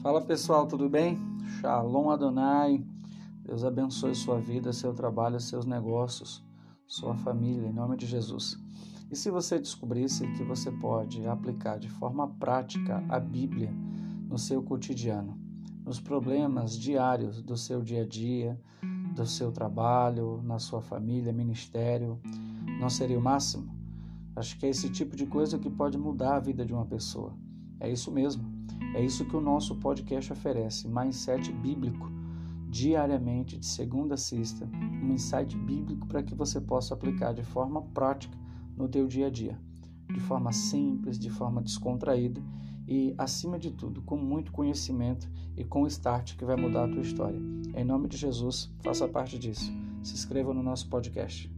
Fala pessoal, tudo bem? Shalom Adonai. Deus abençoe sua vida, seu trabalho, seus negócios, sua família, em nome de Jesus. E se você descobrisse que você pode aplicar de forma prática a Bíblia no seu cotidiano, nos problemas diários do seu dia a dia, do seu trabalho, na sua família, ministério, não seria o máximo? Acho que é esse tipo de coisa que pode mudar a vida de uma pessoa. É isso mesmo. É isso que o nosso podcast oferece, mindset bíblico, diariamente, de segunda a sexta, um insight bíblico para que você possa aplicar de forma prática no teu dia a dia, de forma simples, de forma descontraída e, acima de tudo, com muito conhecimento e com o start que vai mudar a tua história. Em nome de Jesus, faça parte disso. Se inscreva no nosso podcast.